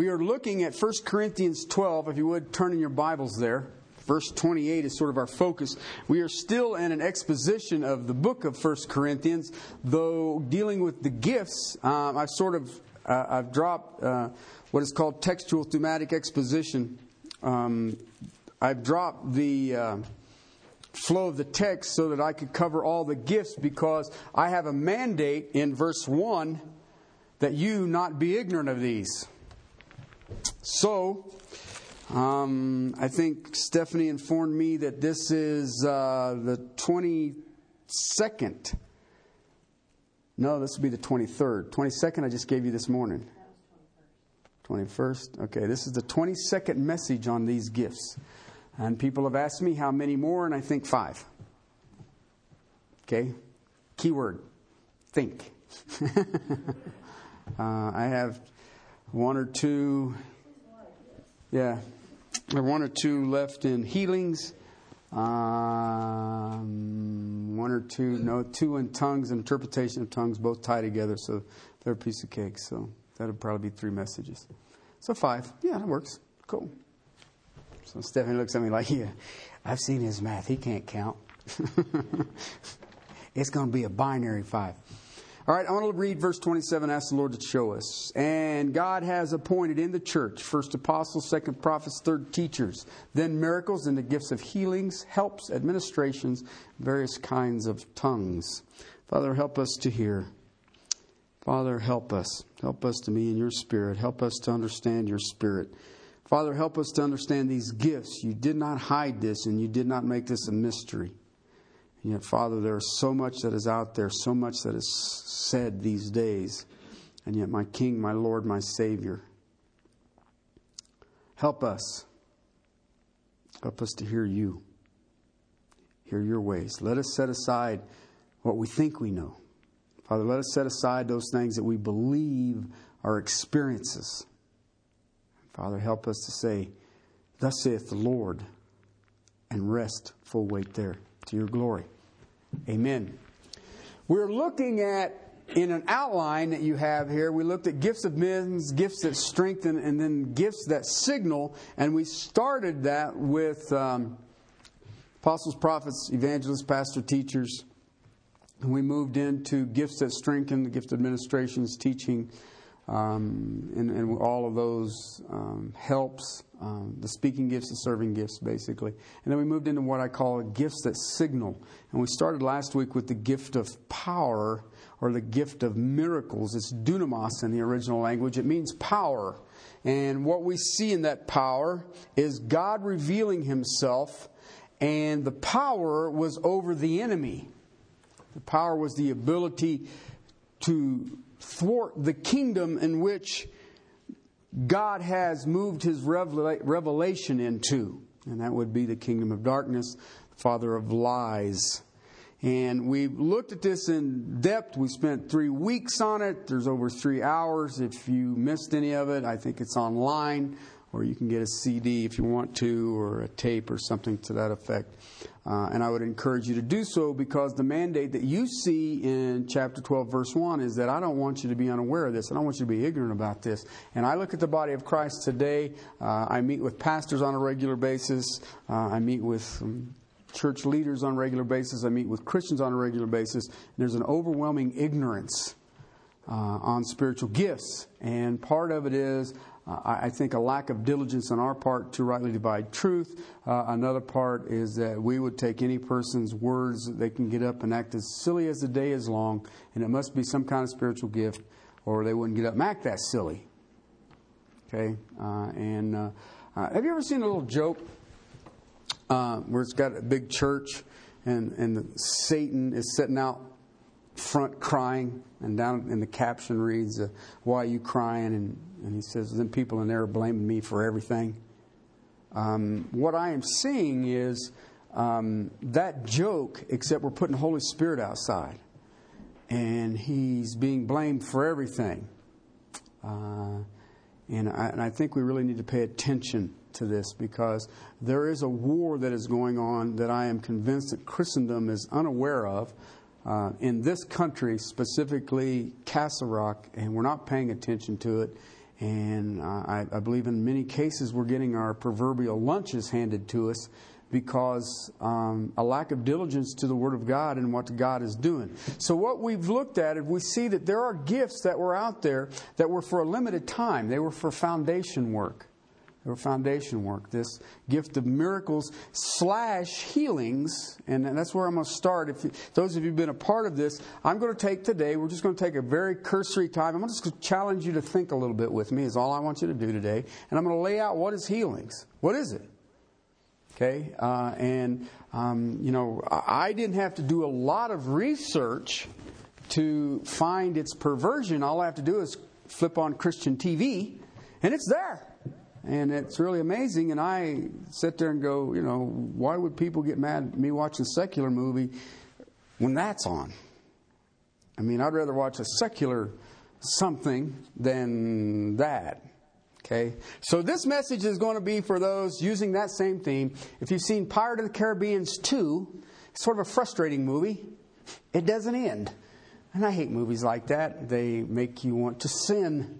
We are looking at 1 Corinthians 12, if you would turn in your Bibles there. Verse 28 is sort of our focus. We are still in an exposition of the book of 1 Corinthians, though dealing with the gifts, um, I've sort of uh, I've dropped uh, what is called textual thematic exposition. Um, I've dropped the uh, flow of the text so that I could cover all the gifts because I have a mandate in verse 1 that you not be ignorant of these. So, um, I think Stephanie informed me that this is uh, the 22nd. No, this will be the 23rd. 22nd, I just gave you this morning. 21st. Okay, this is the 22nd message on these gifts. And people have asked me how many more, and I think five. Okay? Keyword think. uh, I have one or two, yeah, there one or two left in healings. Um, one or two, no, two in tongues and interpretation of tongues, both tie together, so they're a piece of cake. So that'll probably be three messages. So five. Yeah, that works. Cool. So Stephanie looks at me like, yeah, I've seen his math. He can't count. it's going to be a binary five. All right, I want to read verse 27, ask the Lord to show us. And God has appointed in the church first apostles, second prophets, third teachers, then miracles, and the gifts of healings, helps, administrations, various kinds of tongues. Father, help us to hear. Father, help us. Help us to be in your spirit. Help us to understand your spirit. Father, help us to understand these gifts. You did not hide this and you did not make this a mystery. And yet, Father, there is so much that is out there, so much that is said these days. And yet, my King, my Lord, my Savior, help us. Help us to hear you, hear your ways. Let us set aside what we think we know. Father, let us set aside those things that we believe are experiences Father, help us to say, Thus saith the Lord, and rest full weight there to your glory. Amen. We're looking at, in an outline that you have here, we looked at gifts of men's, gifts that strengthen, and then gifts that signal. And we started that with um, apostles, prophets, evangelists, pastor, teachers. And we moved into gifts that strengthen, the gift of administrations, teaching, um, and, and, all of those um, helps um, the speaking gifts, the serving gifts, basically. And then we moved into what I call gifts that signal. And we started last week with the gift of power or the gift of miracles. It's dunamis in the original language, it means power. And what we see in that power is God revealing Himself, and the power was over the enemy. The power was the ability to thwart the kingdom in which God has moved his revelation into. And that would be the kingdom of darkness, the father of lies. And we looked at this in depth. We spent three weeks on it. There's over three hours. If you missed any of it, I think it's online, or you can get a CD if you want to, or a tape or something to that effect. Uh, and I would encourage you to do so because the mandate that you see in chapter 12, verse 1 is that I don't want you to be unaware of this. I don't want you to be ignorant about this. And I look at the body of Christ today. Uh, I meet with pastors on a regular basis. Uh, I meet with um, church leaders on a regular basis. I meet with Christians on a regular basis. There's an overwhelming ignorance uh, on spiritual gifts. And part of it is I think a lack of diligence on our part to rightly divide truth. Uh, another part is that we would take any person's words that they can get up and act as silly as the day is long, and it must be some kind of spiritual gift, or they wouldn't get up and act that silly. Okay? Uh, and uh, uh have you ever seen a little joke uh, where it's got a big church and, and Satan is sitting out front crying, and down in the caption reads, uh, Why are you crying? And and he says, then people in there are blaming me for everything. Um, what I am seeing is um, that joke, except we're putting the Holy Spirit outside. And he's being blamed for everything. Uh, and, I, and I think we really need to pay attention to this because there is a war that is going on that I am convinced that Christendom is unaware of. Uh, in this country, specifically Castle Rock, and we're not paying attention to it And I, I, believe in many cases we're getting our proverbial lunches handed to us because um, a lack of diligence to the Word of God and what God is doing. So, what we've looked at is we see that there are gifts that were out there that were for a limited time, they were for foundation work. Were foundation work. This gift of miracles slash healings, and that's where I'm going to start. If you, those of you who've been a part of this, I'm going to take today, we're just going to take a very cursory time. I'm just going to challenge you to think a little bit with me, is all I want you to do today. And I'm going to lay out what is healings. What is it? Okay, uh, and um, you know, I didn't have to do a lot of research to find its perversion. All I have to do is flip on Christian TV, and it's there. And it's really amazing. And I sit there and go, you know, why would people get mad at me watching a secular movie when that's on? I mean, I'd rather watch a secular something than that. Okay? So this message is going to be for those using that same theme. If you've seen Pirate of the Caribbean's 2, it's sort of a frustrating movie. It doesn't end. And I hate movies like that. They make you want to sin.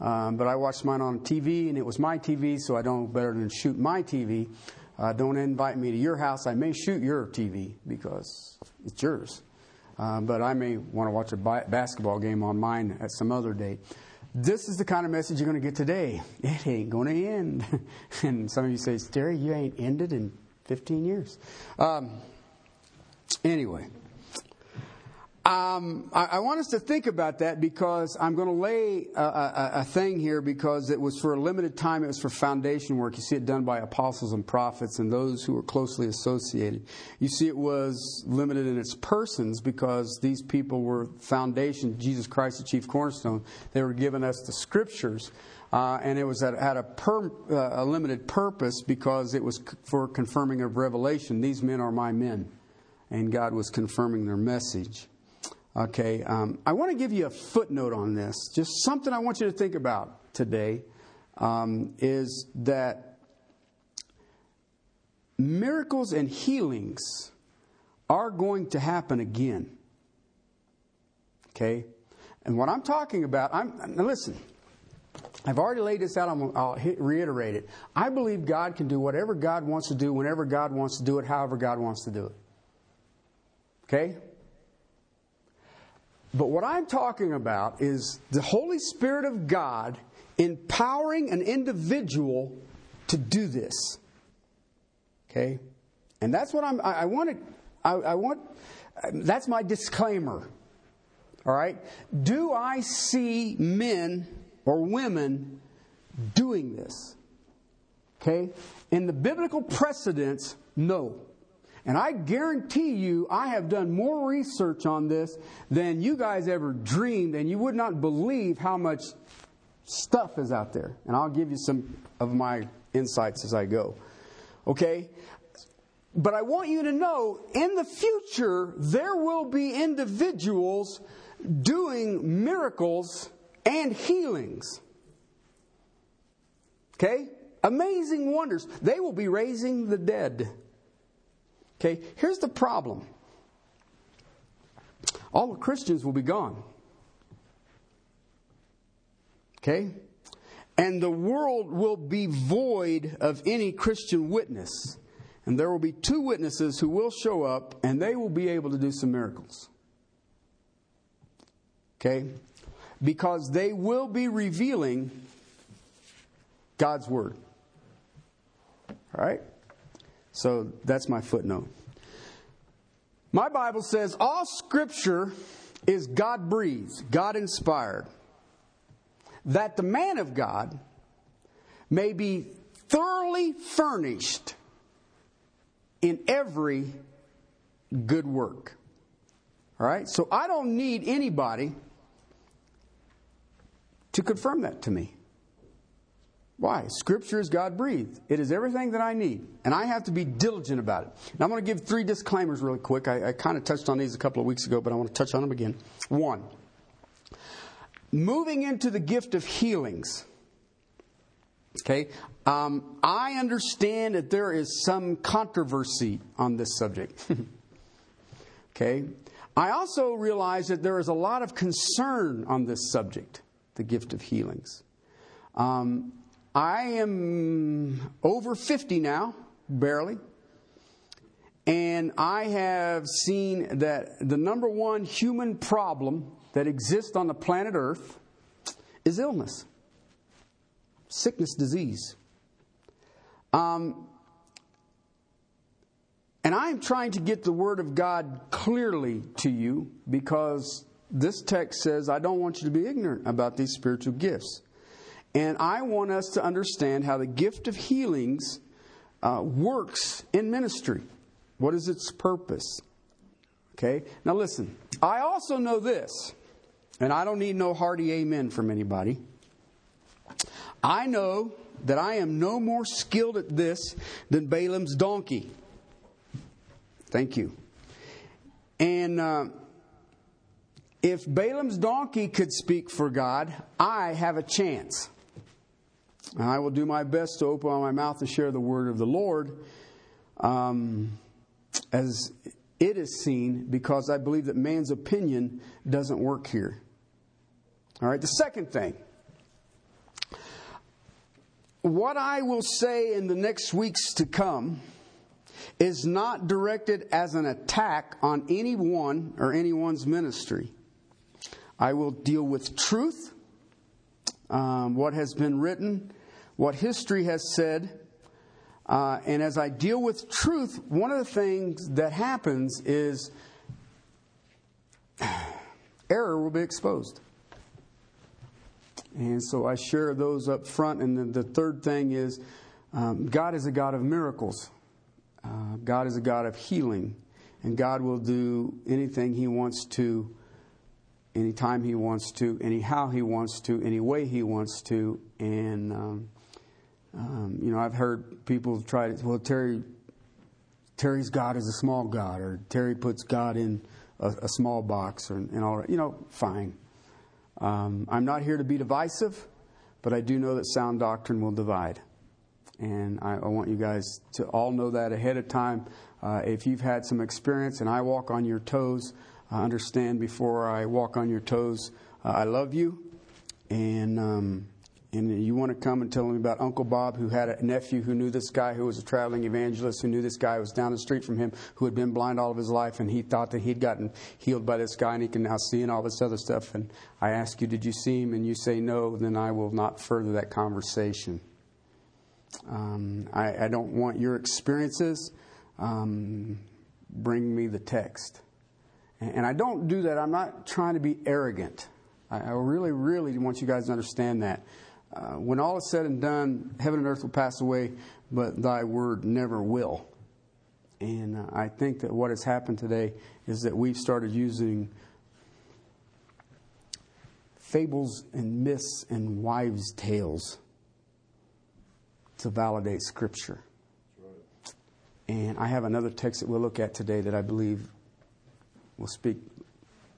Um, but I watched mine on TV, and it was my TV, so I don't better than shoot my TV. Uh, don't invite me to your house. I may shoot your TV because it's yours. Uh, but I may want to watch a basketball game on mine at some other date. This is the kind of message you're going to get today. It ain't going to end. and some of you say, Terry, you ain't ended in 15 years. Um, anyway. Um, I, I, want us to think about that because I'm going to lay a, a, a, thing here because it was for a limited time. It was for foundation work. You see it done by apostles and prophets and those who were closely associated. You see it was limited in its persons because these people were foundation. Jesus Christ, the chief cornerstone. They were giving us the scriptures. Uh, and it was at, had a, per, uh, a limited purpose because it was for confirming of revelation. These men are my men. And God was confirming their message. Okay, um, I want to give you a footnote on this. Just something I want you to think about today um, is that miracles and healings are going to happen again. Okay? And what I'm talking about, I'm, now listen, I've already laid this out, i I'll reiterate it. I believe God can do whatever God wants to do, whenever God wants to do it, however God wants to do it. Okay? But what I'm talking about is the Holy Spirit of God empowering an individual to do this. Okay? And that's what I'm, I, I want to, I, I want, that's my disclaimer. All right? Do I see men or women doing this? Okay? In the biblical precedents, no. And I guarantee you, I have done more research on this than you guys ever dreamed, and you would not believe how much stuff is out there. And I'll give you some of my insights as I go. Okay? But I want you to know in the future, there will be individuals doing miracles and healings. Okay? Amazing wonders. They will be raising the dead. Okay, here's the problem all the Christians will be gone. Okay? And the world will be void of any Christian witness. And there will be two witnesses who will show up and they will be able to do some miracles. Okay? Because they will be revealing God's Word. All right? So that's my footnote. My Bible says all scripture is God breathed, God inspired, that the man of God may be thoroughly furnished in every good work. All right? So I don't need anybody to confirm that to me. Why? Scripture is God breathed. It is everything that I need, and I have to be diligent about it. Now, I'm going to give three disclaimers really quick. I, I kind of touched on these a couple of weeks ago, but I want to touch on them again. One, moving into the gift of healings. Okay, um, I understand that there is some controversy on this subject. okay, I also realize that there is a lot of concern on this subject, the gift of healings. Um, I am over 50 now, barely. And I have seen that the number one human problem that exists on the planet Earth is illness, sickness, disease. Um, and I'm trying to get the Word of God clearly to you because this text says, I don't want you to be ignorant about these spiritual gifts. And I want us to understand how the gift of healings uh, works in ministry. What is its purpose? Okay, now listen, I also know this, and I don't need no hearty amen from anybody. I know that I am no more skilled at this than Balaam's donkey. Thank you. And uh, if Balaam's donkey could speak for God, I have a chance. I will do my best to open my mouth to share the word of the Lord um, as it is seen, because I believe that man's opinion doesn't work here. All right, the second thing. What I will say in the next weeks to come is not directed as an attack on anyone or anyone's ministry. I will deal with truth, um, what has been written, what history has said. Uh, and as I deal with truth, one of the things that happens is error will be exposed. And so I share those up front. And then the third thing is um, God is a God of miracles. Uh, God is a God of healing, and God will do anything He wants to, anytime He wants to, anyhow He wants to, any way He wants to. And, um, um, you know, I've heard people try to, well, Terry, Terry's God is a small God, or Terry puts God in a, a small box, or, and all. You know, fine. Um, I'm not here to be divisive, but I do know that sound doctrine will divide. And I, I, want you guys to all know that ahead of time. Uh, if you've had some experience and I walk on your toes, uh, understand before I walk on your toes, uh, I love you. And, um, and you want to come and tell me about Uncle Bob, who had a nephew who knew this guy who was a traveling evangelist, who knew this guy who was down the street from him, who had been blind all of his life, and he thought that he'd gotten healed by this guy and he can now see and all this other stuff. And I ask you, did you see him? And you say no, then I will not further that conversation. Um, I, I, don't want your experiences. Um, bring me the text. And, I don't do that. I'm not trying to be arrogant. I really, really want you guys to understand that. Uh, when all is said and done, heaven and earth will pass away, but thy word never will. And uh, I think that what has happened today is that we've started using fables and myths and wives' tales to validate Scripture. And I have another text that we'll look at today that I believe will speak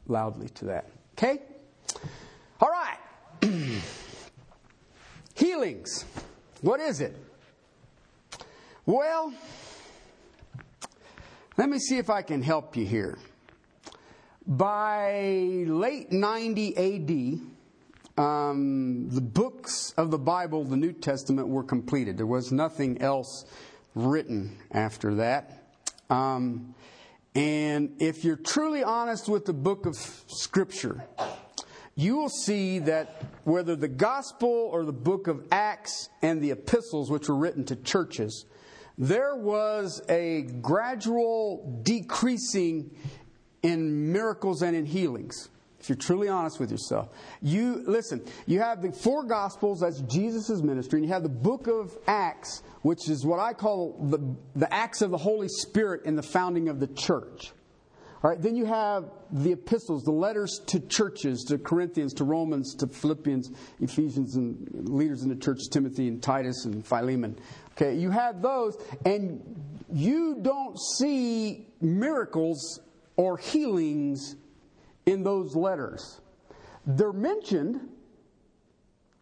loudly to that. Okay? All right. Healings. What is it? Well, let me see if I can help you here. By late 90 AD, um, the books of the Bible, the New Testament, were completed. There was nothing else written after that. Um, and if you're truly honest with the book of Scripture, you will see that whether the gospel or the book of Acts and the epistles, which were written to churches, there was a gradual decreasing in miracles and in healings if you're truly honest with yourself. You listen, you have the four gospels, that's Jesus' ministry, and you have the book of Acts, which is what I call the, the acts of the Holy Spirit in the founding of the church. All right, then you have the epistles, the letters to churches, to Corinthians, to Romans, to Philippians, Ephesians, and leaders in the church, Timothy and Titus and Philemon. Okay, you have those, and you don't see miracles or healings in those letters. They're mentioned,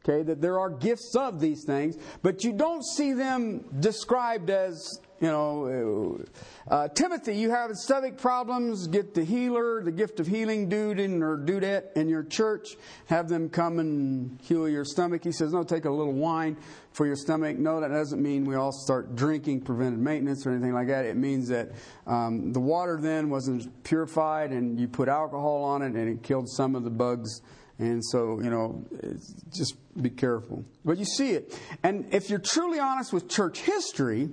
okay, that there are gifts of these things, but you don't see them described as you know, uh, Timothy, you have stomach problems, get the healer, the gift of healing dude in, or dudette in your church, have them come and heal your stomach. He says, no, take a little wine for your stomach. No, that doesn't mean we all start drinking preventive maintenance or anything like that. It means that um, the water then wasn't purified and you put alcohol on it and it killed some of the bugs and so, you know, just be careful. But you see it. And if you're truly honest with church history,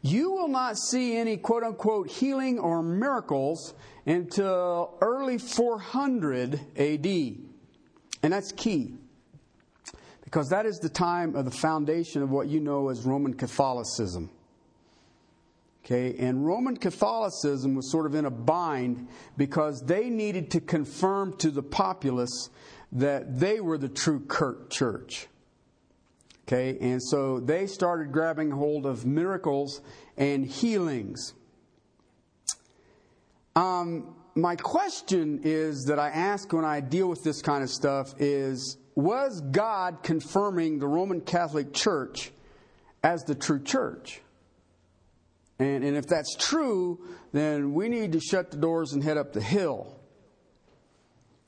you will not see any quote unquote healing or miracles until early 400 AD. And that's key. Because that is the time of the foundation of what you know as Roman Catholicism. Okay, and Roman Catholicism was sort of in a bind because they needed to confirm to the populace that they were the true Kirk church. Okay, and so they started grabbing hold of miracles and healings. Um, my question is that I ask when I deal with this kind of stuff is was God confirming the Roman Catholic Church as the true church? And, and if that's true, then we need to shut the doors and head up the hill.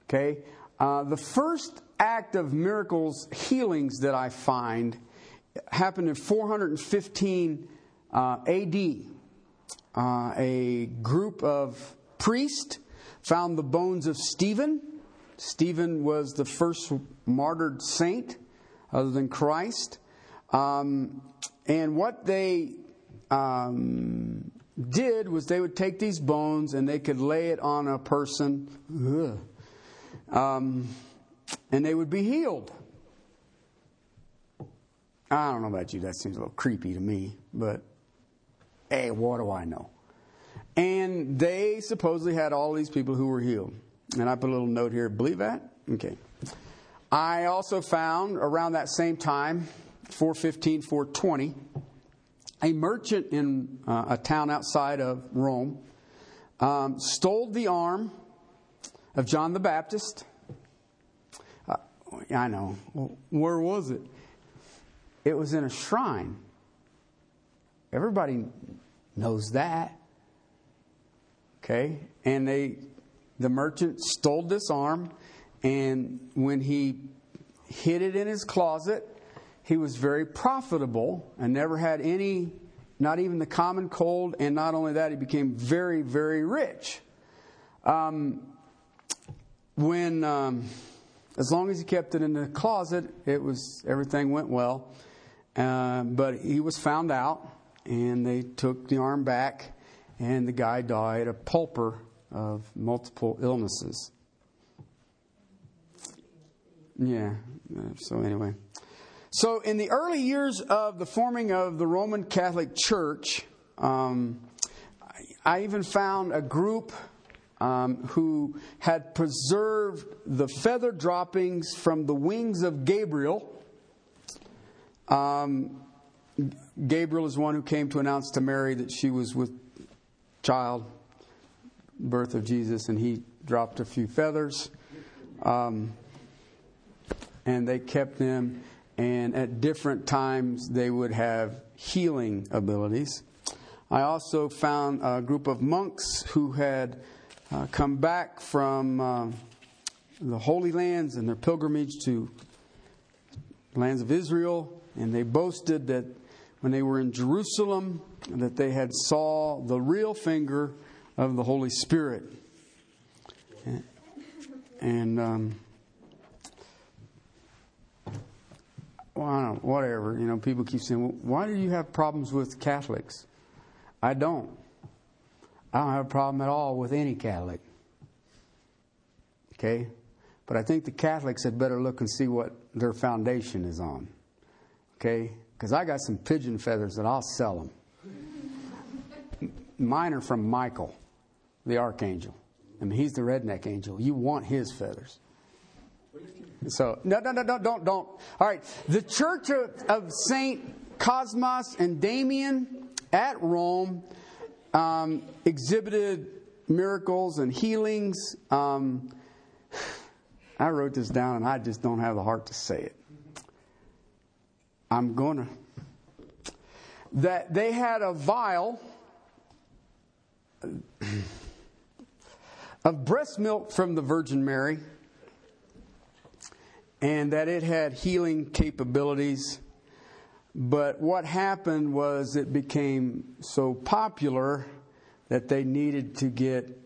Okay? Uh, the first act of miracles, healings that I find happened in 415 uh, AD. Uh, a group of priests found the bones of Stephen. Stephen was the first martyred saint other than Christ. Um, and what they um, did was they would take these bones and they could lay it on a person. Ugh um, and they would be healed. I don't know about you, that seems a little creepy to me, but hey, what do I know? And they supposedly had all these people who were healed. And I put a little note here, believe that? Okay. I also found around that same time, 415, 420, a merchant in uh, a town outside of Rome um, stole the arm of John the Baptist. Uh, I know. Where was it? It was in a shrine. Everybody knows that. Okay? And they the merchant stole this arm and when he hid it in his closet, he was very profitable and never had any not even the common cold and not only that he became very very rich. Um, when, um, as long as he kept it in the closet, it was everything went well. Uh, but he was found out, and they took the arm back, and the guy died a pulper of multiple illnesses. Yeah. So anyway, so in the early years of the forming of the Roman Catholic Church, um, I even found a group um, who had preserved the feather droppings from the wings of Gabriel. Um, Gabriel is one who came to announce to Mary that she was with child, birth of Jesus, and he dropped a few feathers. Um, and they kept them, and at different times they would have healing abilities. I also found a group of monks who had uh, come back from uh, the Holy Lands and their pilgrimage to lands of Israel, and they boasted that when they were in Jerusalem, that they had saw the real finger of the Holy Spirit. And, um, well, I don't whatever. You know, people keep saying, well, why do you have problems with Catholics? I don't. I don't have a problem at all with any Catholic. Okay? But I think the Catholics had better look and see what their foundation is on. Okay? Because I got some pigeon feathers that I'll sell them. Mine are from Michael, the archangel. I mean, he's the redneck angel. You want his feathers. So, no, no, no, no, don't, don't. All right. The church of, of St. Cosmas and Damian at Rome um, exhibited miracles and healings. Um, I wrote this down and I just don't have the heart to say it. I'm going to. That they had a vial of breast milk from the Virgin Mary and that it had healing capabilities but what happened was it became so popular that they needed to get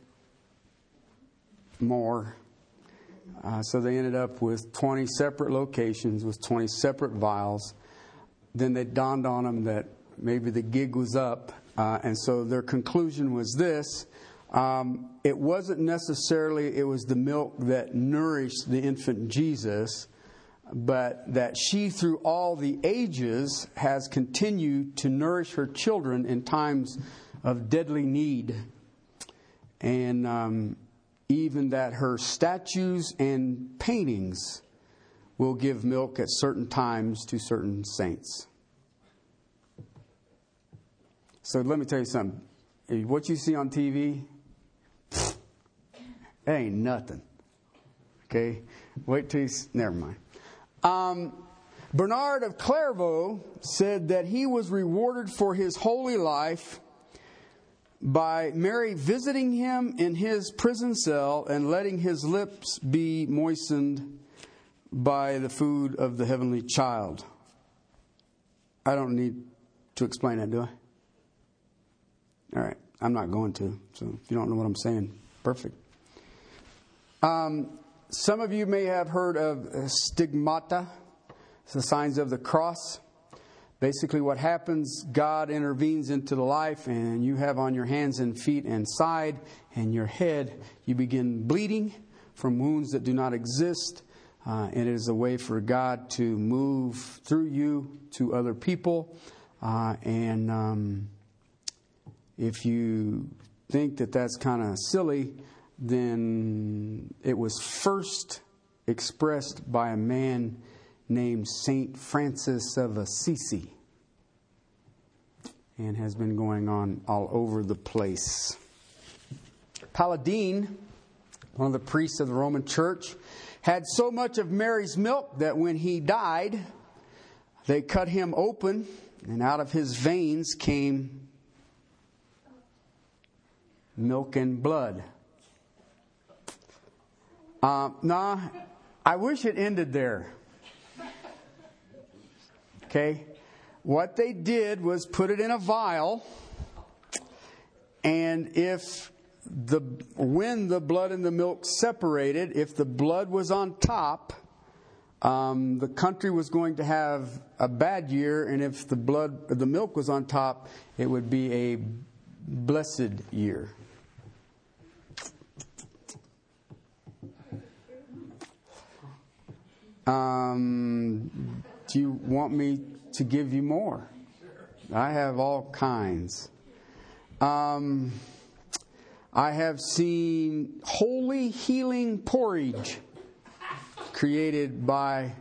more. Uh, so they ended up with 20 separate locations with 20 separate vials. Then they dawned on them that maybe the gig was up. Uh, and so their conclusion was this um, it wasn't necessarily it was the milk that nourished the infant Jesus, but that she through all the ages has continued to nourish her children in times of deadly need, and um, even that her statues and paintings will give milk at certain times to certain saints. So let me tell you something. What you see on TV, ain't nothing. Okay? Wait till you. Never mind. Um, Bernard of Clairvaux said that he was rewarded for his holy life by Mary visiting him in his prison cell and letting his lips be moistened by the food of the heavenly child. I don't need to explain that, do I? All right, I'm not going to. So if you don't know what I'm saying, perfect. Um, some of you may have heard of stigmata, it's the signs of the cross. Basically, what happens, God intervenes into the life, and you have on your hands and feet and side and your head, you begin bleeding from wounds that do not exist. Uh, and it is a way for God to move through you to other people. Uh, and um, if you think that that's kind of silly, then it was first expressed by a man named Saint Francis of Assisi and has been going on all over the place. Paladine, one of the priests of the Roman Church, had so much of Mary's milk that when he died, they cut him open, and out of his veins came milk and blood. Uh, nah, I wish it ended there. Okay? What they did was put it in a vial, and if the when the blood and the milk separated, if the blood was on top, um, the country was going to have a bad year, and if the blood, the milk was on top, it would be a blessed year. Um, do you want me to give you more? I have all kinds. Um, I have seen holy healing porridge created by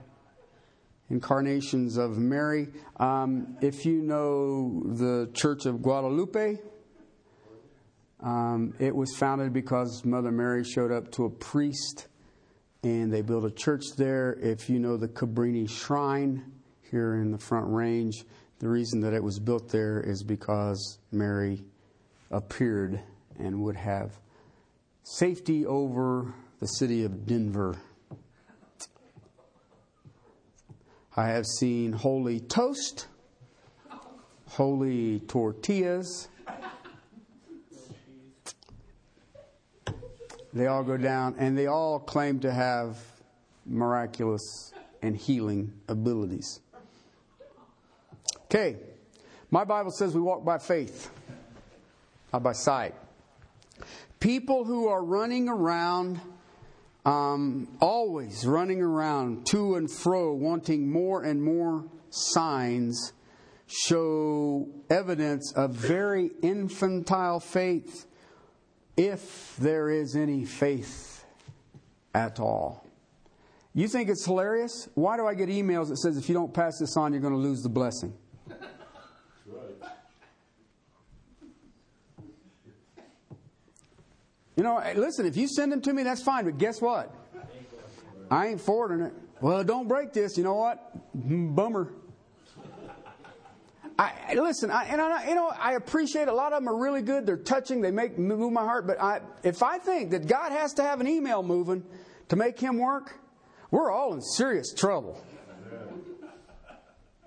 incarnations of Mary. Um, if you know the Church of Guadalupe, um, it was founded because Mother Mary showed up to a priest and they built a church there. If you know the Cabrini Shrine here in the Front Range, the reason that it was built there is because Mary appeared and would have safety over the city of Denver. I have seen holy toast, holy tortillas, They all go down, and they all claim to have miraculous and healing abilities. Okay, my Bible says we walk by faith, not by sight. People who are running around, um, always running around to and fro, wanting more and more signs, show evidence of very infantile faith if there is any faith at all. You think it's hilarious? Why do I get emails that says if you don't pass this on, you're going to lose the blessing? You know, listen, if you send them to me, that's fine, but guess what? I ain't forwarding it. Well, don't break this. You know what? Mm, bummer. I, listen, I, and I, you know, I appreciate a lot of them are really good. They're touching. They make move my heart. But I, if I think that God has to have an email moving to make him work, we're all in serious trouble.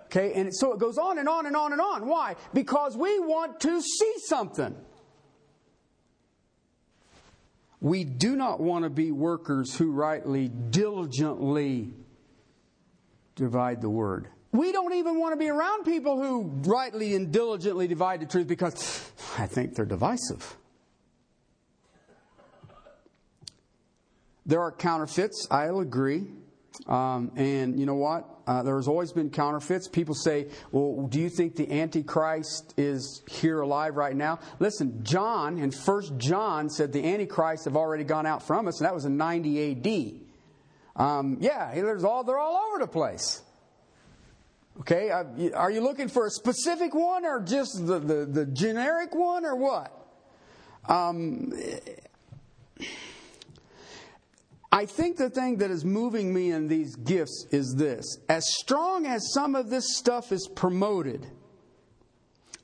Okay, and so it goes on and on and on and on. Why? Because we want to see something. We do not want to be workers who rightly, diligently divide the word. We don't even want to be around people who rightly and diligently divide the truth because I think they're divisive. There are counterfeits, I'll agree. Um, and you know what? Uh, there's always been counterfeits. People say, well, do you think the Antichrist is here alive right now? Listen, John in First John said the Antichrist have already gone out from us, and that was in 90 AD. Um, yeah, there's all, they're all over the place. Okay, uh, are you looking for a specific one or just the, the, the generic one or what? Um, I think the thing that is moving me in these gifts is this. As strong as some of this stuff is promoted,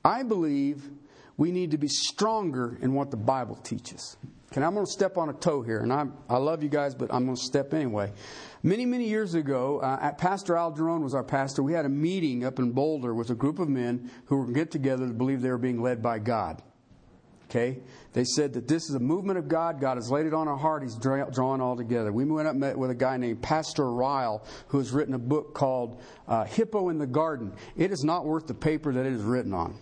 I believe we need to be stronger in what the Bible teaches. Okay, I'm going to step on a toe here, and I, I love you guys, but I'm going to step anyway. Many, many years ago, uh, Pastor Al was our pastor. We had a meeting up in Boulder with a group of men who were get together to believe they were being led by God. Okay? They said that this is a movement of God. God has laid it on our heart. He's drawing all together. We went up met with a guy named Pastor Ryle who has written a book called uh, Hippo in the Garden. It is not worth the paper that it is written on.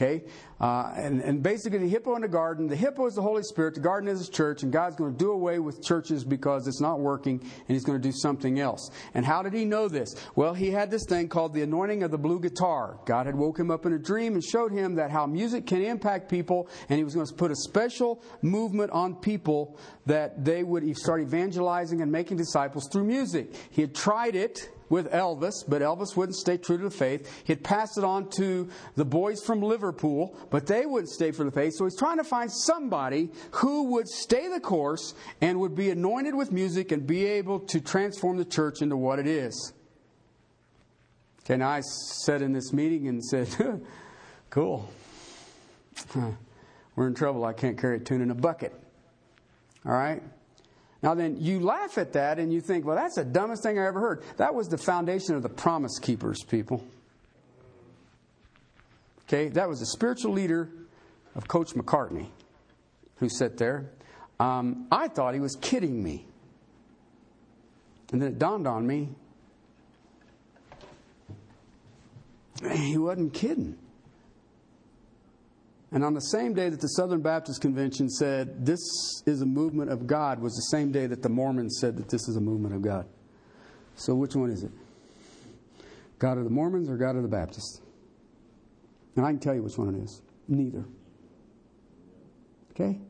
Okay? Uh, and, and basically, the hippo in the garden, the hippo is the Holy Spirit, the garden is His church, and God's going to do away with churches because it's not working, and He's going to do something else. And how did He know this? Well, He had this thing called the anointing of the blue guitar. God had woke him up in a dream and showed him that how music can impact people, and He was going to put a special movement on people that they would start evangelizing and making disciples through music. He had tried it with Elvis, but Elvis wouldn't stay true to the faith. He'd passed it on to the boys from Liverpool, but they wouldn't stay for the faith. So he's trying to find somebody who would stay the course and would be anointed with music and be able to transform the church into what it is. Now I sat in this meeting and said, cool. We're in trouble. I can't carry a tune in a bucket. All right? Now, then you laugh at that and you think, well, that's the dumbest thing I ever heard. That was the foundation of the Promise Keepers, people. Okay, that was the spiritual leader of Coach McCartney who sat there. Um, I thought he was kidding me. And then it dawned on me he wasn't kidding. And on the same day that the Southern Baptist Convention said this is a movement of God, was the same day that the Mormons said that this is a movement of God. So which one is it? God of the Mormons or God of the Baptists? And I can tell you which one it is. Neither. Okay?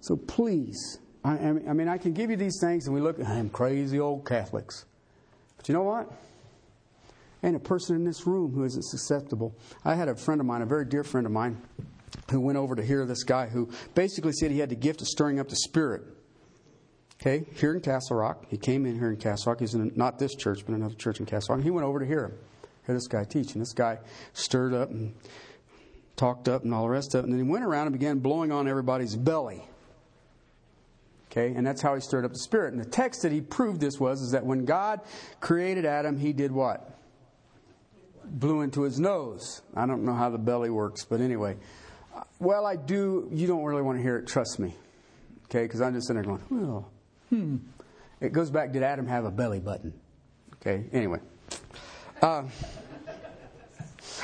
So please, I, I mean, I can give you these things and we look, I am crazy old Catholics. But you know what? And a person in this room who isn't susceptible. I had a friend of mine, a very dear friend of mine, who went over to hear this guy who basically said he had the gift of stirring up the spirit. Okay, here in Castle Rock. He came in here in Castle Rock. He's in not this church, but another church in Castle Rock. He went over to hear him, hear this guy teach. And this guy stirred up and talked up and all the rest of it. And then he went around and began blowing on everybody's belly. Okay, and that's how he stirred up the spirit. And the text that he proved this was is that when God created Adam, he did what? Blew into his nose. I don't know how the belly works, but anyway. Well, I do. You don't really want to hear it, trust me. Okay, because I'm just sitting there going, well, hmm. It goes back, did Adam have a belly button? Okay, anyway. Uh,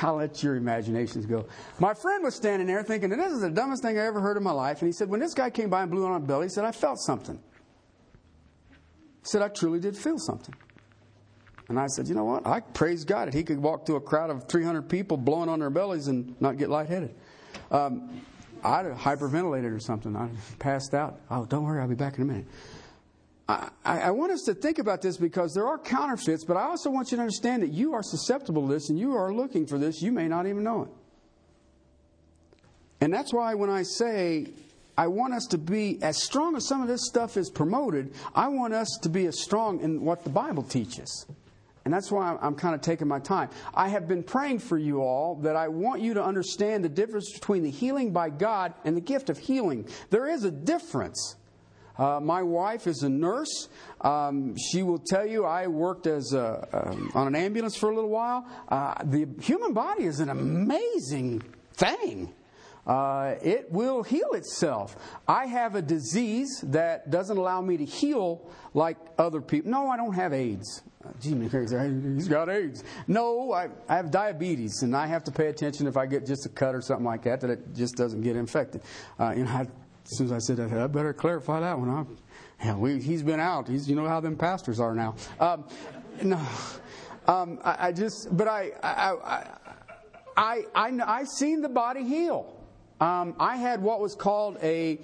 I'll let your imaginations go. My friend was standing there thinking, this is the dumbest thing I ever heard in my life. And he said, when this guy came by and blew on my belly, he said, I felt something. He said, I truly did feel something. And I said, you know what? I praise God that he could walk through a crowd of 300 people blowing on their bellies and not get lightheaded. Um, I'd have hyperventilated or something. I passed out. Oh, don't worry, I'll be back in a minute. I, I, want us to think about this because there are counterfeits, but I also want you to understand that you are susceptible to this and you are looking for this. You may not even know it. And that's why when I say I want us to be as strong as some of this stuff is promoted, I want us to be as strong in what the Bible teaches. And that's why I'm, kind of taking my time. I have been praying for you all that I want you to understand the difference between the healing by God and the gift of healing. There is a difference. Uh, my wife is a nurse. Um, she will tell you I worked as a, um, on an ambulance for a little while. Uh, the human body is an amazing thing. Uh, it will heal itself. I have a disease that doesn't allow me to heal like other people. No, I don't have AIDS. Gee, he's got AIDS. No, I, I have diabetes, and I have to pay attention if I get just a cut or something like that, that it just doesn't get infected. Uh, know, I as soon as I said that, I better clarify that one. Yeah, we, he's been out. He's, you know how them pastors are now. Um, no, um, I, I, just, but I, I, I, I, I, seen the body heal. Um, I had what was called a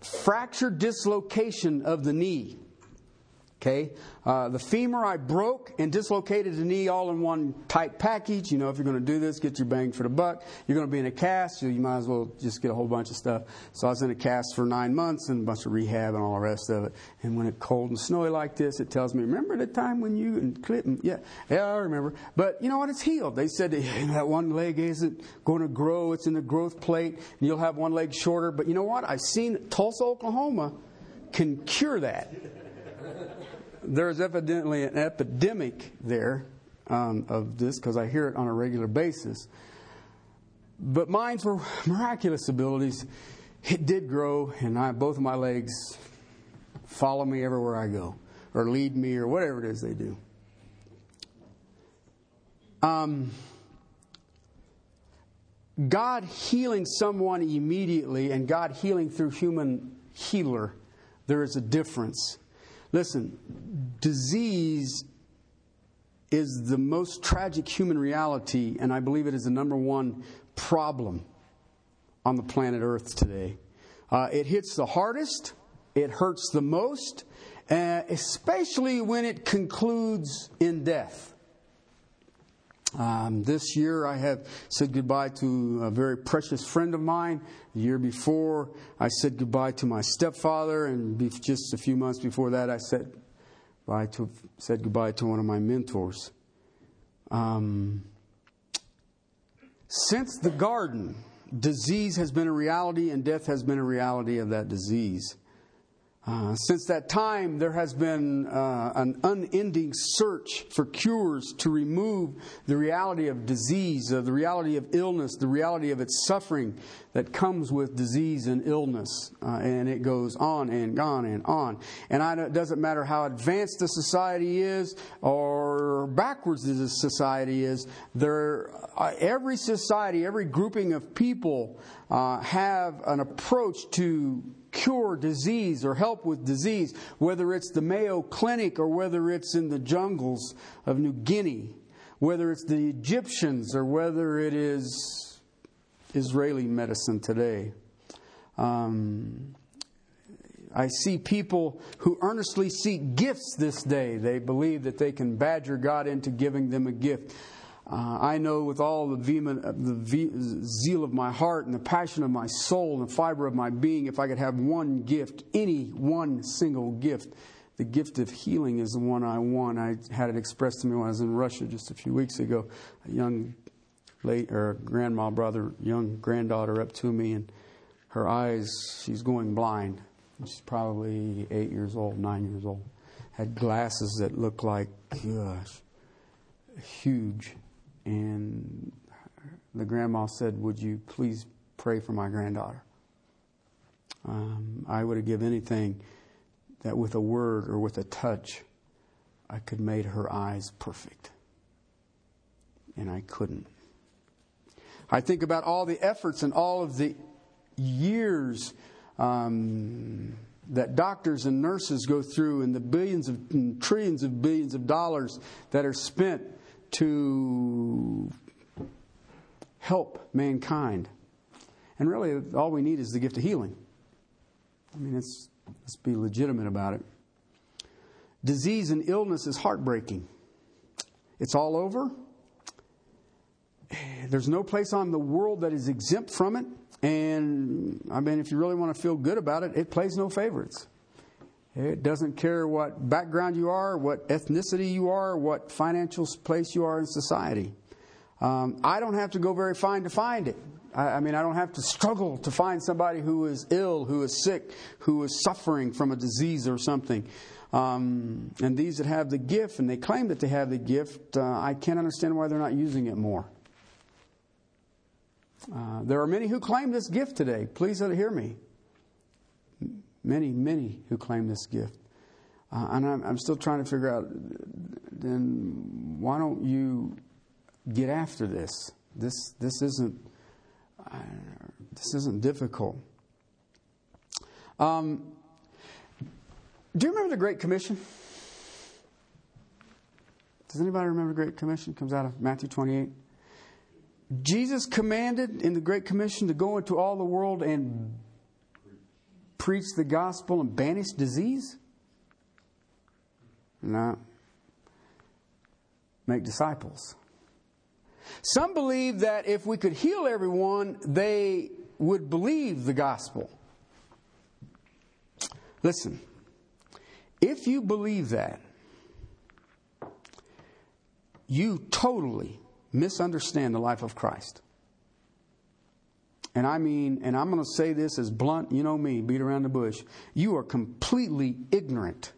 fracture dislocation of the knee. Okay, uh, the femur I broke and dislocated the knee all in one tight package. You know, if you're going to do this, get your bang for the buck. You're going to be in a cast, so you might as well just get a whole bunch of stuff. So I was in a cast for nine months and a bunch of rehab and all the rest of it. And when it's cold and snowy like this, it tells me, remember the time when you and Clinton? Yeah, yeah, I remember. But you know what? It's healed. They said that one leg isn't going to grow. It's in the growth plate, and you'll have one leg shorter. But you know what? I've seen Tulsa, Oklahoma can cure that there's evidently an epidemic there um, of this because I hear it on a regular basis. But mine, for miraculous abilities, it did grow, and I, both of my legs follow me everywhere I go, or lead me, or whatever it is they do. Um, God healing someone immediately and God healing through human healer, there is a difference. Listen, disease is the most tragic human reality, and I believe it is the number one problem on the planet Earth today. Uh, it hits the hardest, it hurts the most, uh, especially when it concludes in death. Um, this year, I have said goodbye to a very precious friend of mine. The year before, I said goodbye to my stepfather, and just a few months before that, I said goodbye to, said goodbye to one of my mentors. Um, since the garden, disease has been a reality, and death has been a reality of that disease. Uh, since that time, there has been uh, an unending search for cures to remove the reality of disease, uh, the reality of illness, the reality of its suffering that comes with disease and illness. Uh, and it goes on and on and on. And it doesn't matter how advanced the society is or backwards the society is, there, uh, every society, every grouping of people have an approach to cure disease or help with disease, whether it's the Mayo Clinic or whether it's in the jungles of New Guinea, whether it's the Egyptians or whether it is Israeli medicine today. Um, I see people who earnestly seek gifts this day. They believe that they can badger God into giving them a gift. Uh, I know with all the, vehement, uh, the zeal of my heart and the passion of my soul and the fiber of my being, if I could have one gift, any one single gift, the gift of healing is the one I want. I had it expressed to me when I was in Russia just a few weeks ago. A young late or grandma brother, young granddaughter up to me, and her eyes, she's going blind. She's probably eight years old, nine years old. Had glasses that looked like, gosh, huge and the grandma said, Would you please pray for my granddaughter? Um, I would have given anything that with a word or with a touch, I could made her eyes perfect. And I couldn't. I think about all the efforts and all of the years um, that doctors and nurses go through and the billions of and trillions of billions of dollars that are spent to help mankind. And really, all we need is the gift of healing. I mean, let's, let's be legitimate about it. Disease and illness is heartbreaking. It's all over. There's no place on the world that is exempt from it. And I mean, if you really want to feel good about it, it plays no favorites. It doesn't care what background you are, what ethnicity you are, what financial place you are in society. Um, I don't have to go very fine to find it. I, I mean, I don't have to struggle to find somebody who is ill, who is sick, who is suffering from a disease or something. Um, and these that have the gift, and they claim that they have the gift, uh, I can't understand why they're not using it more. Uh, there are many who claim this gift today. Please hear me. Many, many who claim this gift. Uh, and I'm, I'm, still trying to figure out then why don't you get after this? This, this isn't uh, this isn't difficult. Um, do you remember the Great Commission? Does anybody remember the Great Commission? Comes out of Matthew 28. Jesus commanded in the Great Commission to go into all the world and preach the gospel and banish disease? No. Make disciples. Some believe that if we could heal everyone, they would believe the gospel. Listen, if you believe that, you totally misunderstand the life of Christ. And I mean, and I'm going to say this as blunt, you know me, beat around the bush. You are completely ignorant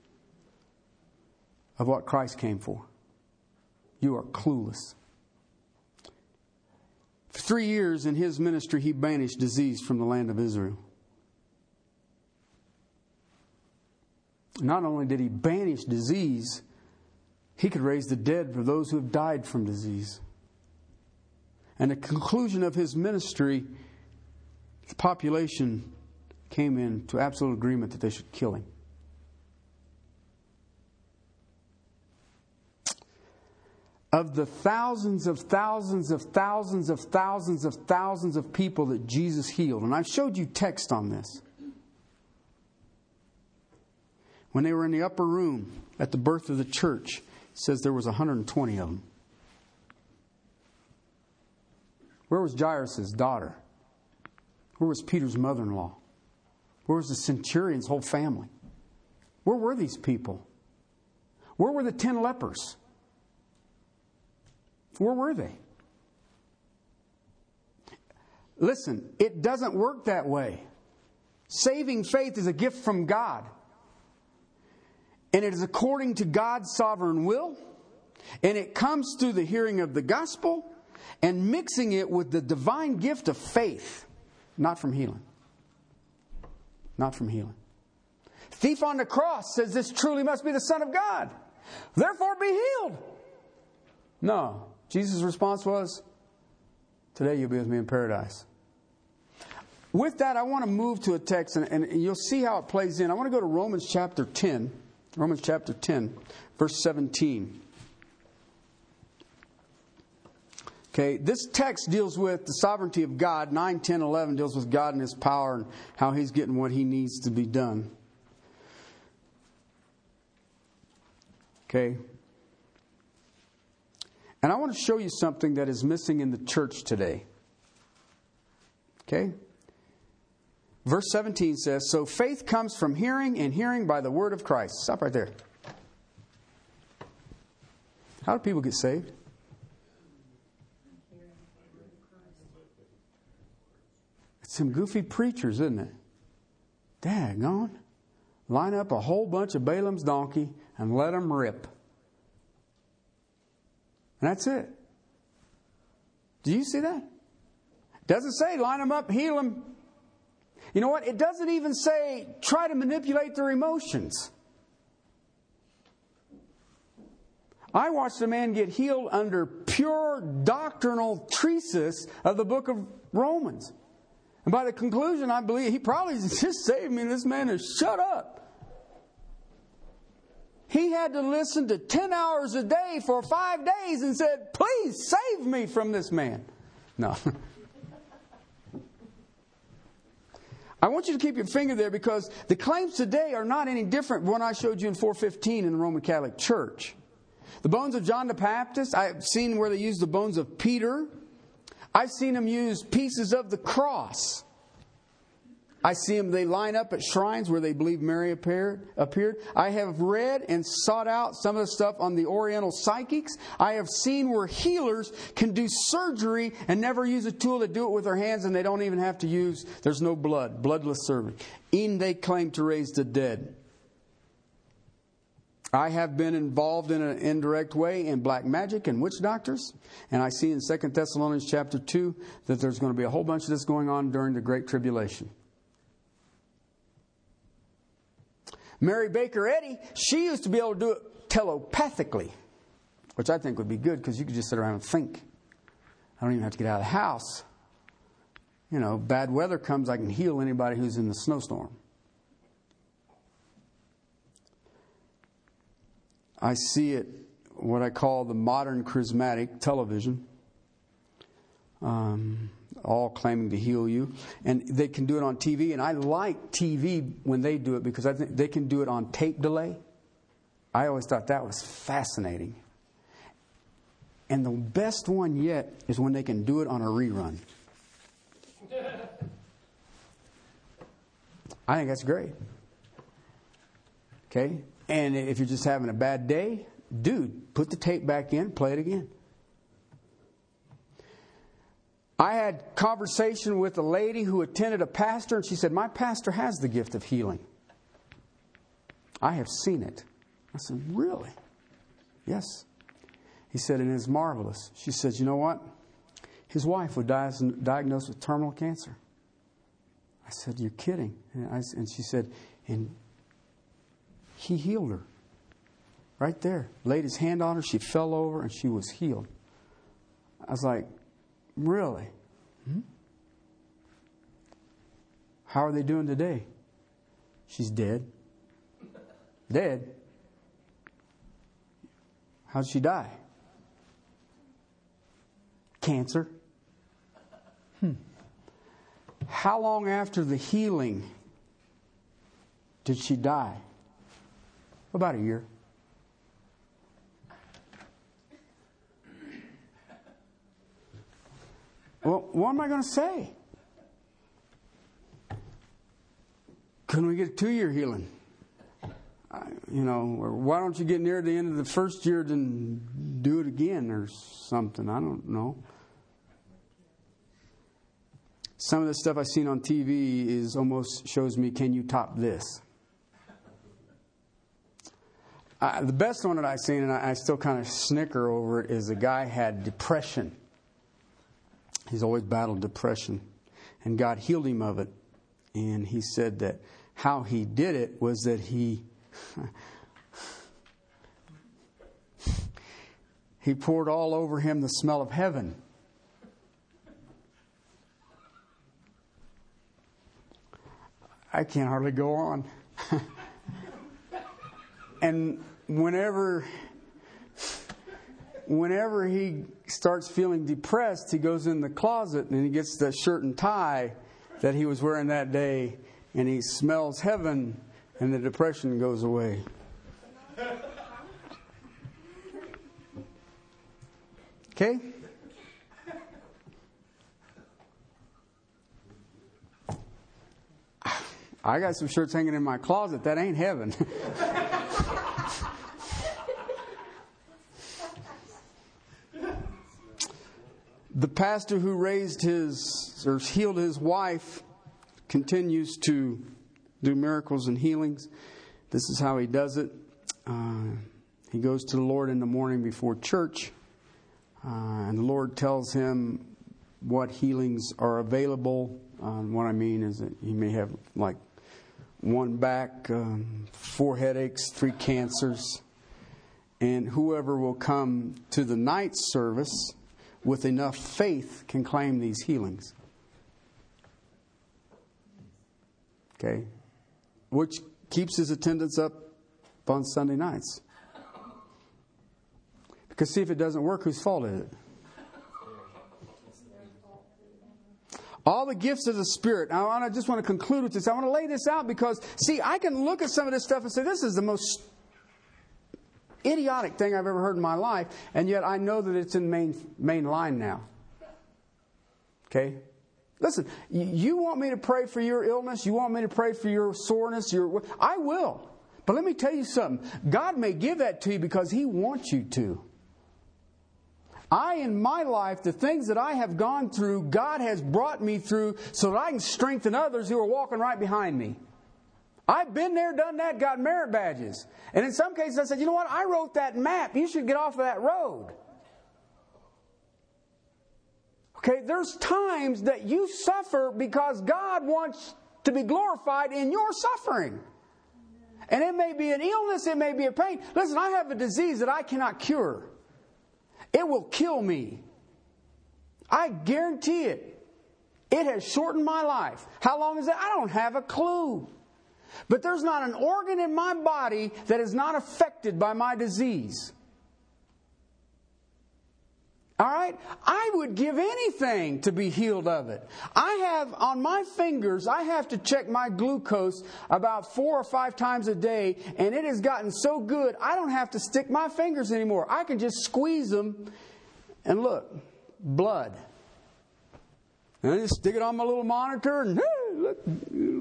of what Christ came for. You are clueless. For three years in his ministry, he banished disease from the land of Israel. Not only did he banish disease, he could raise the dead for those who have died from disease. And the conclusion of his ministry, the population came into absolute agreement that they should kill him. of the thousands of thousands of thousands of thousands of thousands of people that Jesus healed, and I've showed you text on this. When they were in the upper room at the birth of the church, says there was 120 of them. Where was Jairus' daughter? Where was Peter's mother in law? Where was the centurion's whole family? Where were these people? Where were the ten lepers? Where were they? Listen, it doesn't work that way. Saving faith is a gift from God. And it is according to God's sovereign will. And it comes through the hearing of the gospel and mixing it with the divine gift of faith, not from healing. Not from healing. Thief on the cross says this truly must be the Son of God. Therefore be healed. No. Jesus' response was, Today you'll be with me in paradise. With that, I want to move to a text, and, and, you'll see how it plays in. I want to go to Romans chapter 10. Romans chapter 10, verse 17. Okay, this text deals with the sovereignty of God. 9, 10, 11 deals with God and His power and how He's getting what He needs to be done. Okay, and I want to show you something that is missing in the church today. Okay? Verse 17 says, So faith comes from hearing, and hearing by the word of Christ. Stop right there. How do people get saved? Some goofy preachers, isn't it? Daggone. Line up a whole bunch of Balaam's donkey and let them rip. And that's it. Do you see that? Doesn't say line them up, heal them. You know what? It doesn't even say try to manipulate their emotions. I watched a man get healed under pure doctrinal treatise of the book of Romans. And by the conclusion, I believe he probably just saved me. This man is shut up. He had to listen to 10 hours a day for five days and said, Please save me from this man. No. I want you to keep your finger there because the claims today are not any different from what I showed you in 415 in the Roman Catholic Church. The bones of John the Baptist, I've seen where they use the bones of Peter. I've seen them use pieces of the cross. I see them, they line up at shrines where they believe Mary appeared, appeared. I have read and sought out some of the stuff on the Oriental psychics. I have seen where healers can do surgery and never use a tool. They do it with their hands and they don't even have to use, there's no blood, bloodless surgery. Even they claim to raise the dead. I have been involved in an indirect way in black magic and witch doctors, and I see in 2 Thessalonians chapter 2 that there's going to be a whole bunch of this going on during the Great Tribulation. Mary Baker Eddy, she used to be able to do it telepathically, which I think would be good because you could just sit around and think. I don't even have to get out of the house. You know, bad weather comes, I can heal anybody who's in the snowstorm. I see it, what I call the modern charismatic television, um, all claiming to heal you. And they can do it on TV. And I like TV when they do it because I think they can do it on tape delay. I always thought that was fascinating. And the best one yet is when they can do it on a rerun. I think that's great. Okay? And if you're just having a bad day, dude, put the tape back in, play it again. I had conversation with a lady who attended a pastor, and she said, My pastor has the gift of healing. I have seen it. I said, Really? Yes. He said, And it's marvelous. She said, You know what? His wife was diagnosed with terminal cancer. I said, You're kidding. And, I, and she said, And he healed her. Right there. Laid his hand on her. She fell over and she was healed. I was like, Really? Hmm? How are they doing today? She's dead. Dead. How'd she die? Cancer. Hmm. How long after the healing did she die? About a year. Well, what am I going to say? Couldn't we get a two year healing? you know, or why don't you get near the end of the first year and do it again or something? I don't know. Some of the stuff I've seen on TV is almost shows me, can you top this? Uh, the best one that I've seen, and I, I still kind of snicker over it, is a guy had depression. He's always battled depression, and God healed him of it. And he said that how he did it was that he he poured all over him the smell of heaven. I can't hardly go on. and whenever whenever he starts feeling depressed, he goes in the closet and he gets the shirt and tie that he was wearing that day and he smells heaven and the depression goes away. Okay? I got some shirts hanging in my closet. That ain't heaven. the pastor who raised his or healed his wife continues to do miracles and healings. This is how he does it. Uh, he goes to the Lord in the morning before church, uh, and the Lord tells him what healings are available. Uh, what I mean is that he may have like one back, um, four headaches, three cancers, and whoever will come to the night service with enough faith can claim these healings. Okay? which keeps his attendance up on Sunday nights. Because, see, if it doesn't work, whose fault is it? All the gifts of the Spirit. Now, I just want to conclude with this. I want to lay this out because, see, I can look at some of this stuff and say, this is the most idiotic thing I've ever heard in my life, and yet I know that it's in main, main line now. Okay? Listen, you want me to pray for your illness? You want me to pray for your soreness? Your I will. But let me tell you something. God may give that to you because He wants you to. I, in my life, the things that I have gone through, God has brought me through so that I can strengthen others who are walking right behind me. I've been there, done that, got merit badges. And in some cases, I said, you know what? I wrote that map. You should get off of that road. Okay, there's times that you suffer because God wants to be glorified in your suffering. And it may be an illness, it may be a pain. Listen, I have a disease that I cannot cure. It will kill me. I guarantee it. It has shortened my life. How long is that? I don't have a clue. But there's not an organ in my body that is not affected by my disease. All right? I would give anything to be healed of it. I have on my fingers, I have to check my glucose about four or five times a day, and it has gotten so good, I don't have to stick my fingers anymore. I can just squeeze them and look, blood. And I just stick it on my little monitor, and hey, look,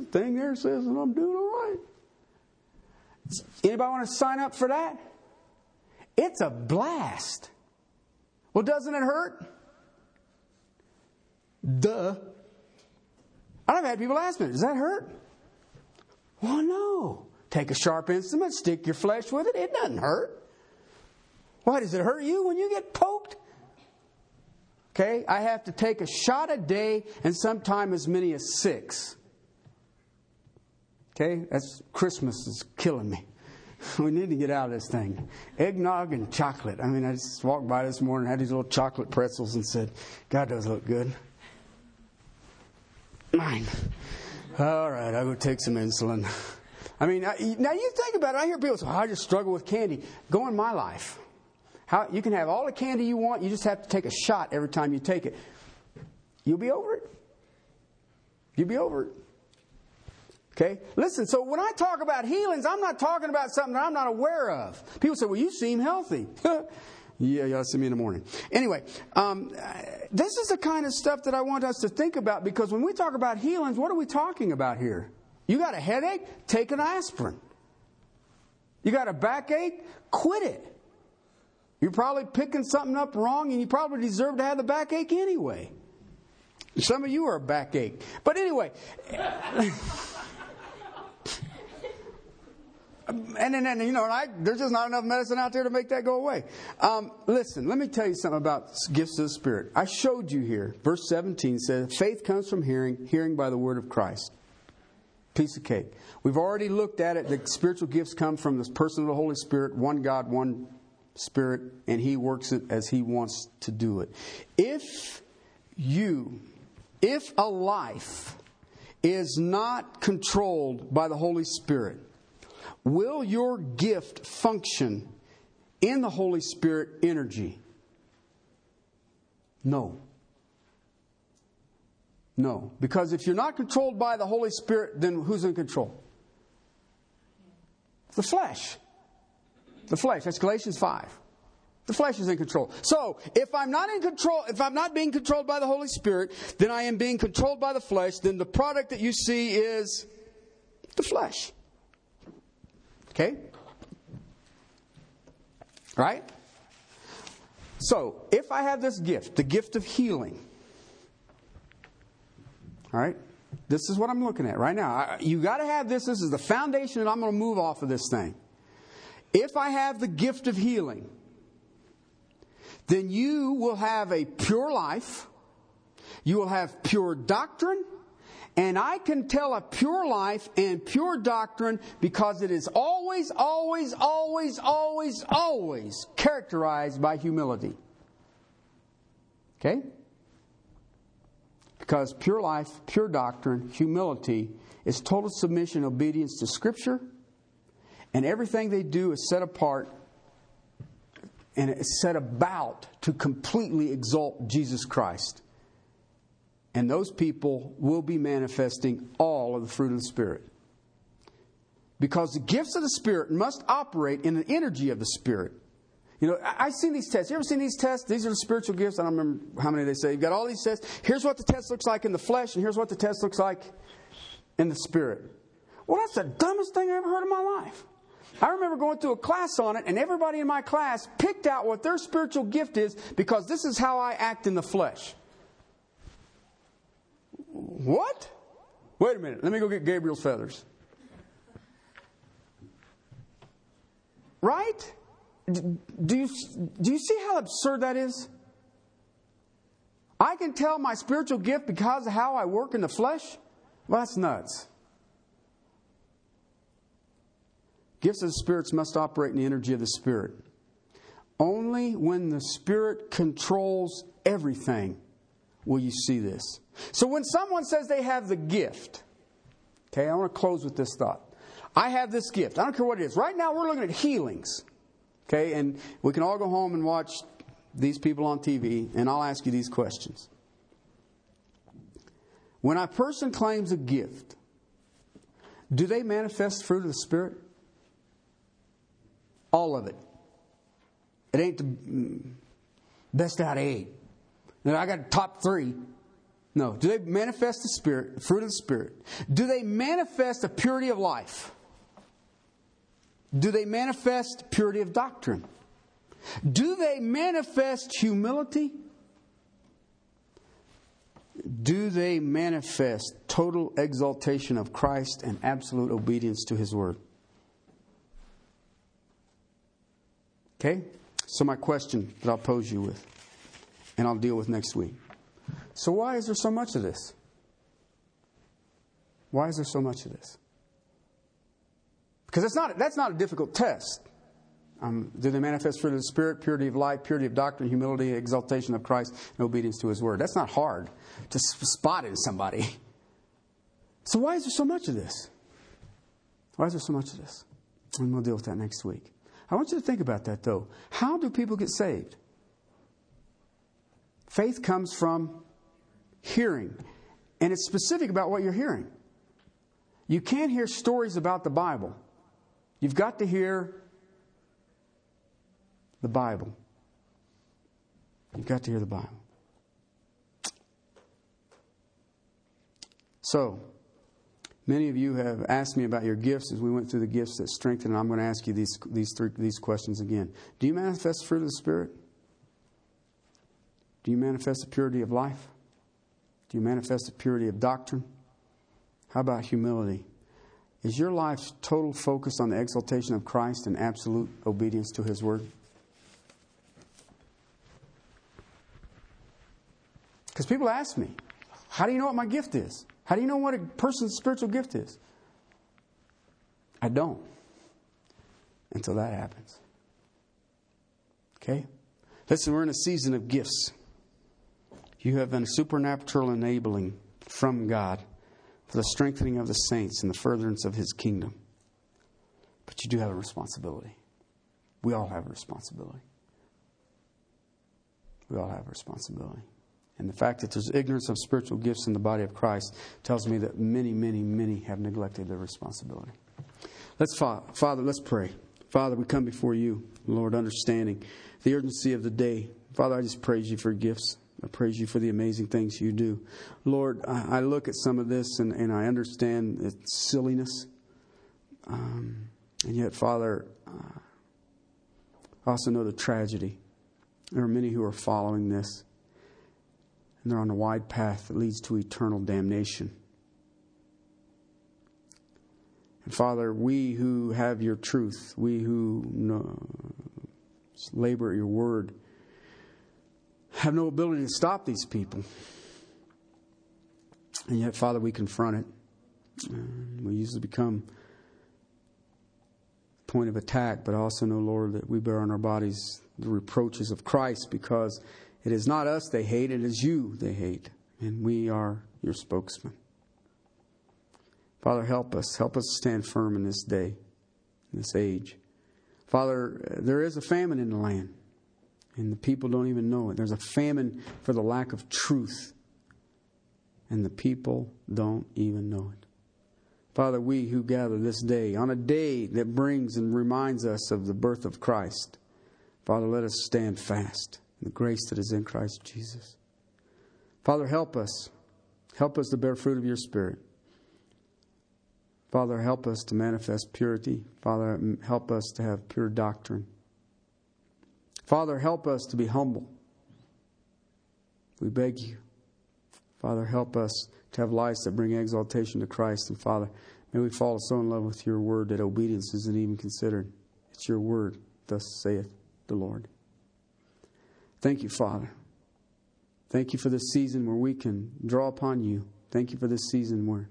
thing there says that I'm doing all right. Anybody want to sign up for that? It's a blast. Well, doesn't it hurt? Duh. I've had people ask me, does that hurt? Well, no. Take a sharp instrument, stick your flesh with it. It doesn't hurt. Why does it hurt you when you get poked? Okay, I have to take a shot a day and sometimes as many as six. Okay, that's Christmas is killing me. we need to get out of this thing. Eggnog and chocolate. I mean, I just walked by this morning, had these little chocolate pretzels, and said, God does look good. Mine. All right, I'll go take some insulin. I mean, I, now you think about it. I hear people say, oh, I just struggle with candy. Go in my life. How, you can have all the candy you want, you just have to take a shot every time you take it. You'll be over it. You'll be over it. Okay? Listen, so when I talk about healings, I'm not talking about something that I'm not aware of. People say, well, you seem healthy. yeah, y'all see me in the morning. Anyway, um, this is the kind of stuff that I want us to think about because when we talk about healings, what are we talking about here? You got a headache? Take an aspirin. You got a backache? Quit it. You're probably picking something up wrong and you probably deserve to have the backache anyway. Some of you are a backache. But anyway. and then, and, you know, and I, there's just not enough medicine out there to make that go away. Um, listen, let me tell you something about gifts of the Spirit. I showed you here. Verse 17 says, Faith comes from hearing, hearing by the word of Christ. Piece of cake. We've already looked at it. The spiritual gifts come from the person of the Holy Spirit, one God, one Spirit, and He works it as He wants to do it. If you, if a life is not controlled by the Holy Spirit, Will your gift function in the Holy Spirit energy? No. No. Because if you're not controlled by the Holy Spirit, then who's in control? The flesh. The flesh. That's Galatians 5. The flesh is in control. So, if I'm not in control, if I'm not being controlled by the Holy Spirit, then I am being controlled by the flesh, then the product that you see is the flesh. Okay? Right? So, if I have this gift, the gift of healing, all right? This is what I'm looking at right now. I, you got to have this. This is the foundation that I'm going to move off of this thing. If I have the gift of healing, then you will have a pure life. You will have pure doctrine and I can tell a pure life and pure doctrine because it is always, always, always, always, always characterized by humility. Okay? Because pure life, pure doctrine, humility is total submission, obedience to Scripture, and everything they do is set apart and it's set about to completely exalt Jesus Christ. And those people will be manifesting all of the fruit of the Spirit. Because the gifts of the Spirit must operate in the energy of the Spirit. You know, I, have seen these tests. You ever seen these tests? These are the spiritual gifts. I don't remember how many they say. You've got all these tests. Here's what the test looks like in the flesh, and here's what the test looks like in the spirit. Well, that's the dumbest thing I ever heard in my life. I remember going through a class on it, and everybody in my class picked out what their spiritual gift is because this is how I act in the flesh. What? Wait a minute. Let me go get Gabriel's feathers. Right? Do you, do you see how absurd that is? I can tell my spiritual gift because of how I work in the flesh? Well, that's nuts. Gifts of the spirits must operate in the energy of the Spirit. Only when the Spirit controls everything will you see this. So when someone says they have the gift, okay, I want to close with this thought. I have this gift. I don't care what it is. Right now, we're looking at healings. Okay, and we can all go home and watch these people on TV, and I'll ask you these questions. When a person claims a gift, do they manifest fruit of the Spirit? All of it. It ain't the mm, best out of eight. I got top three. No. Do they manifest the Spirit, the fruit of the Spirit? Do they manifest a purity of life? Do they manifest purity of doctrine? Do they manifest humility? Do they manifest total exaltation of Christ and absolute obedience to His Word? Okay? So, my question that I'll pose you with, and I'll deal with next week. So, why is there so much of this? Why is there so much of this? Because that's not, that's not a difficult test. Um, do they manifest fruit of the Spirit, purity of life, purity of doctrine, humility, exaltation of Christ, and obedience to His Word? That's not hard to spot in somebody. So, why is there so much of this? Why is there so much of this? And we'll deal with that next week. I want you to think about that, though. How do people get saved? Faith comes from hearing, and it's specific about what you're hearing. You can't hear stories about the Bible You've got to hear the Bible. You've got to hear the Bible. So, many of you have asked me about your gifts as we went through the gifts that strengthen, and I'm going to ask you these, these, three, these questions again. Do you manifest fruit of the Spirit? Do you manifest the purity of life? Do you manifest the purity of doctrine? How about humility? Is your life total focus on the exaltation of Christ and absolute obedience to His Word? Because people ask me, how do you know what my gift is? How do you know what a person's spiritual gift is? I don't until that happens. Okay? Listen, we're in a season of gifts. You have a supernatural enabling from God for the strengthening of the saints and the furtherance of his kingdom. But you do have a responsibility. We all have a responsibility. We all have a responsibility. And the fact that there's ignorance of spiritual gifts in the body of Christ tells me that many, many, many have neglected their responsibility. Let's, Father, let's pray. Father, we come before you, Lord, understanding the urgency of the day. Father, I just praise you for gifts. I praise you for the amazing things you do. Lord, I, I look at some of this and, and I understand its silliness. Um, and yet, Father, uh, I also know the tragedy. There are many who are following this, and they're on a wide path that leads to eternal damnation. And Father, we who have your truth, we who know, labor at your word, have no ability to stop these people. And yet, Father, we confront it. We usually become point of attack, but also know, Lord, that we bear on our bodies the reproaches of Christ because it is not us they hate, it is you they hate. And we are your spokesman. Father, help us. Help us stand firm in this day, in this age. Father, there is a famine in the land and the people don't even know it. There's a famine for the lack of truth, and the people don't even know it. Father, we who gather this day, on a day that brings and reminds us of the birth of Christ, Father, let us stand fast in the grace that is in Christ Jesus. Father, help us. Help us to bear fruit of your Spirit. Father, help us to manifest purity. Father, help us to have pure doctrine. Father, help us to be humble. We beg you. Father, help us to have lives that bring exaltation to Christ. And Father, may we fall so in love with your word that obedience isn't even considered. It's your word, thus saith the Lord. Thank you, Father. Thank you for this season where we can draw upon you. Thank you for this season where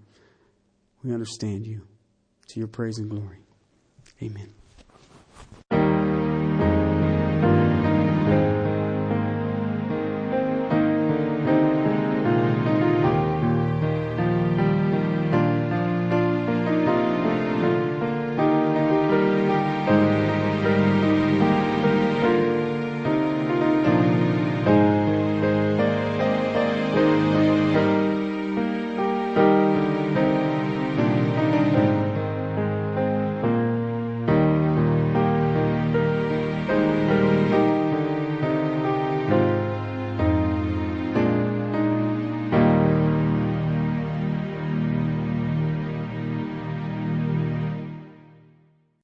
we understand you. To your praise and glory. Amen.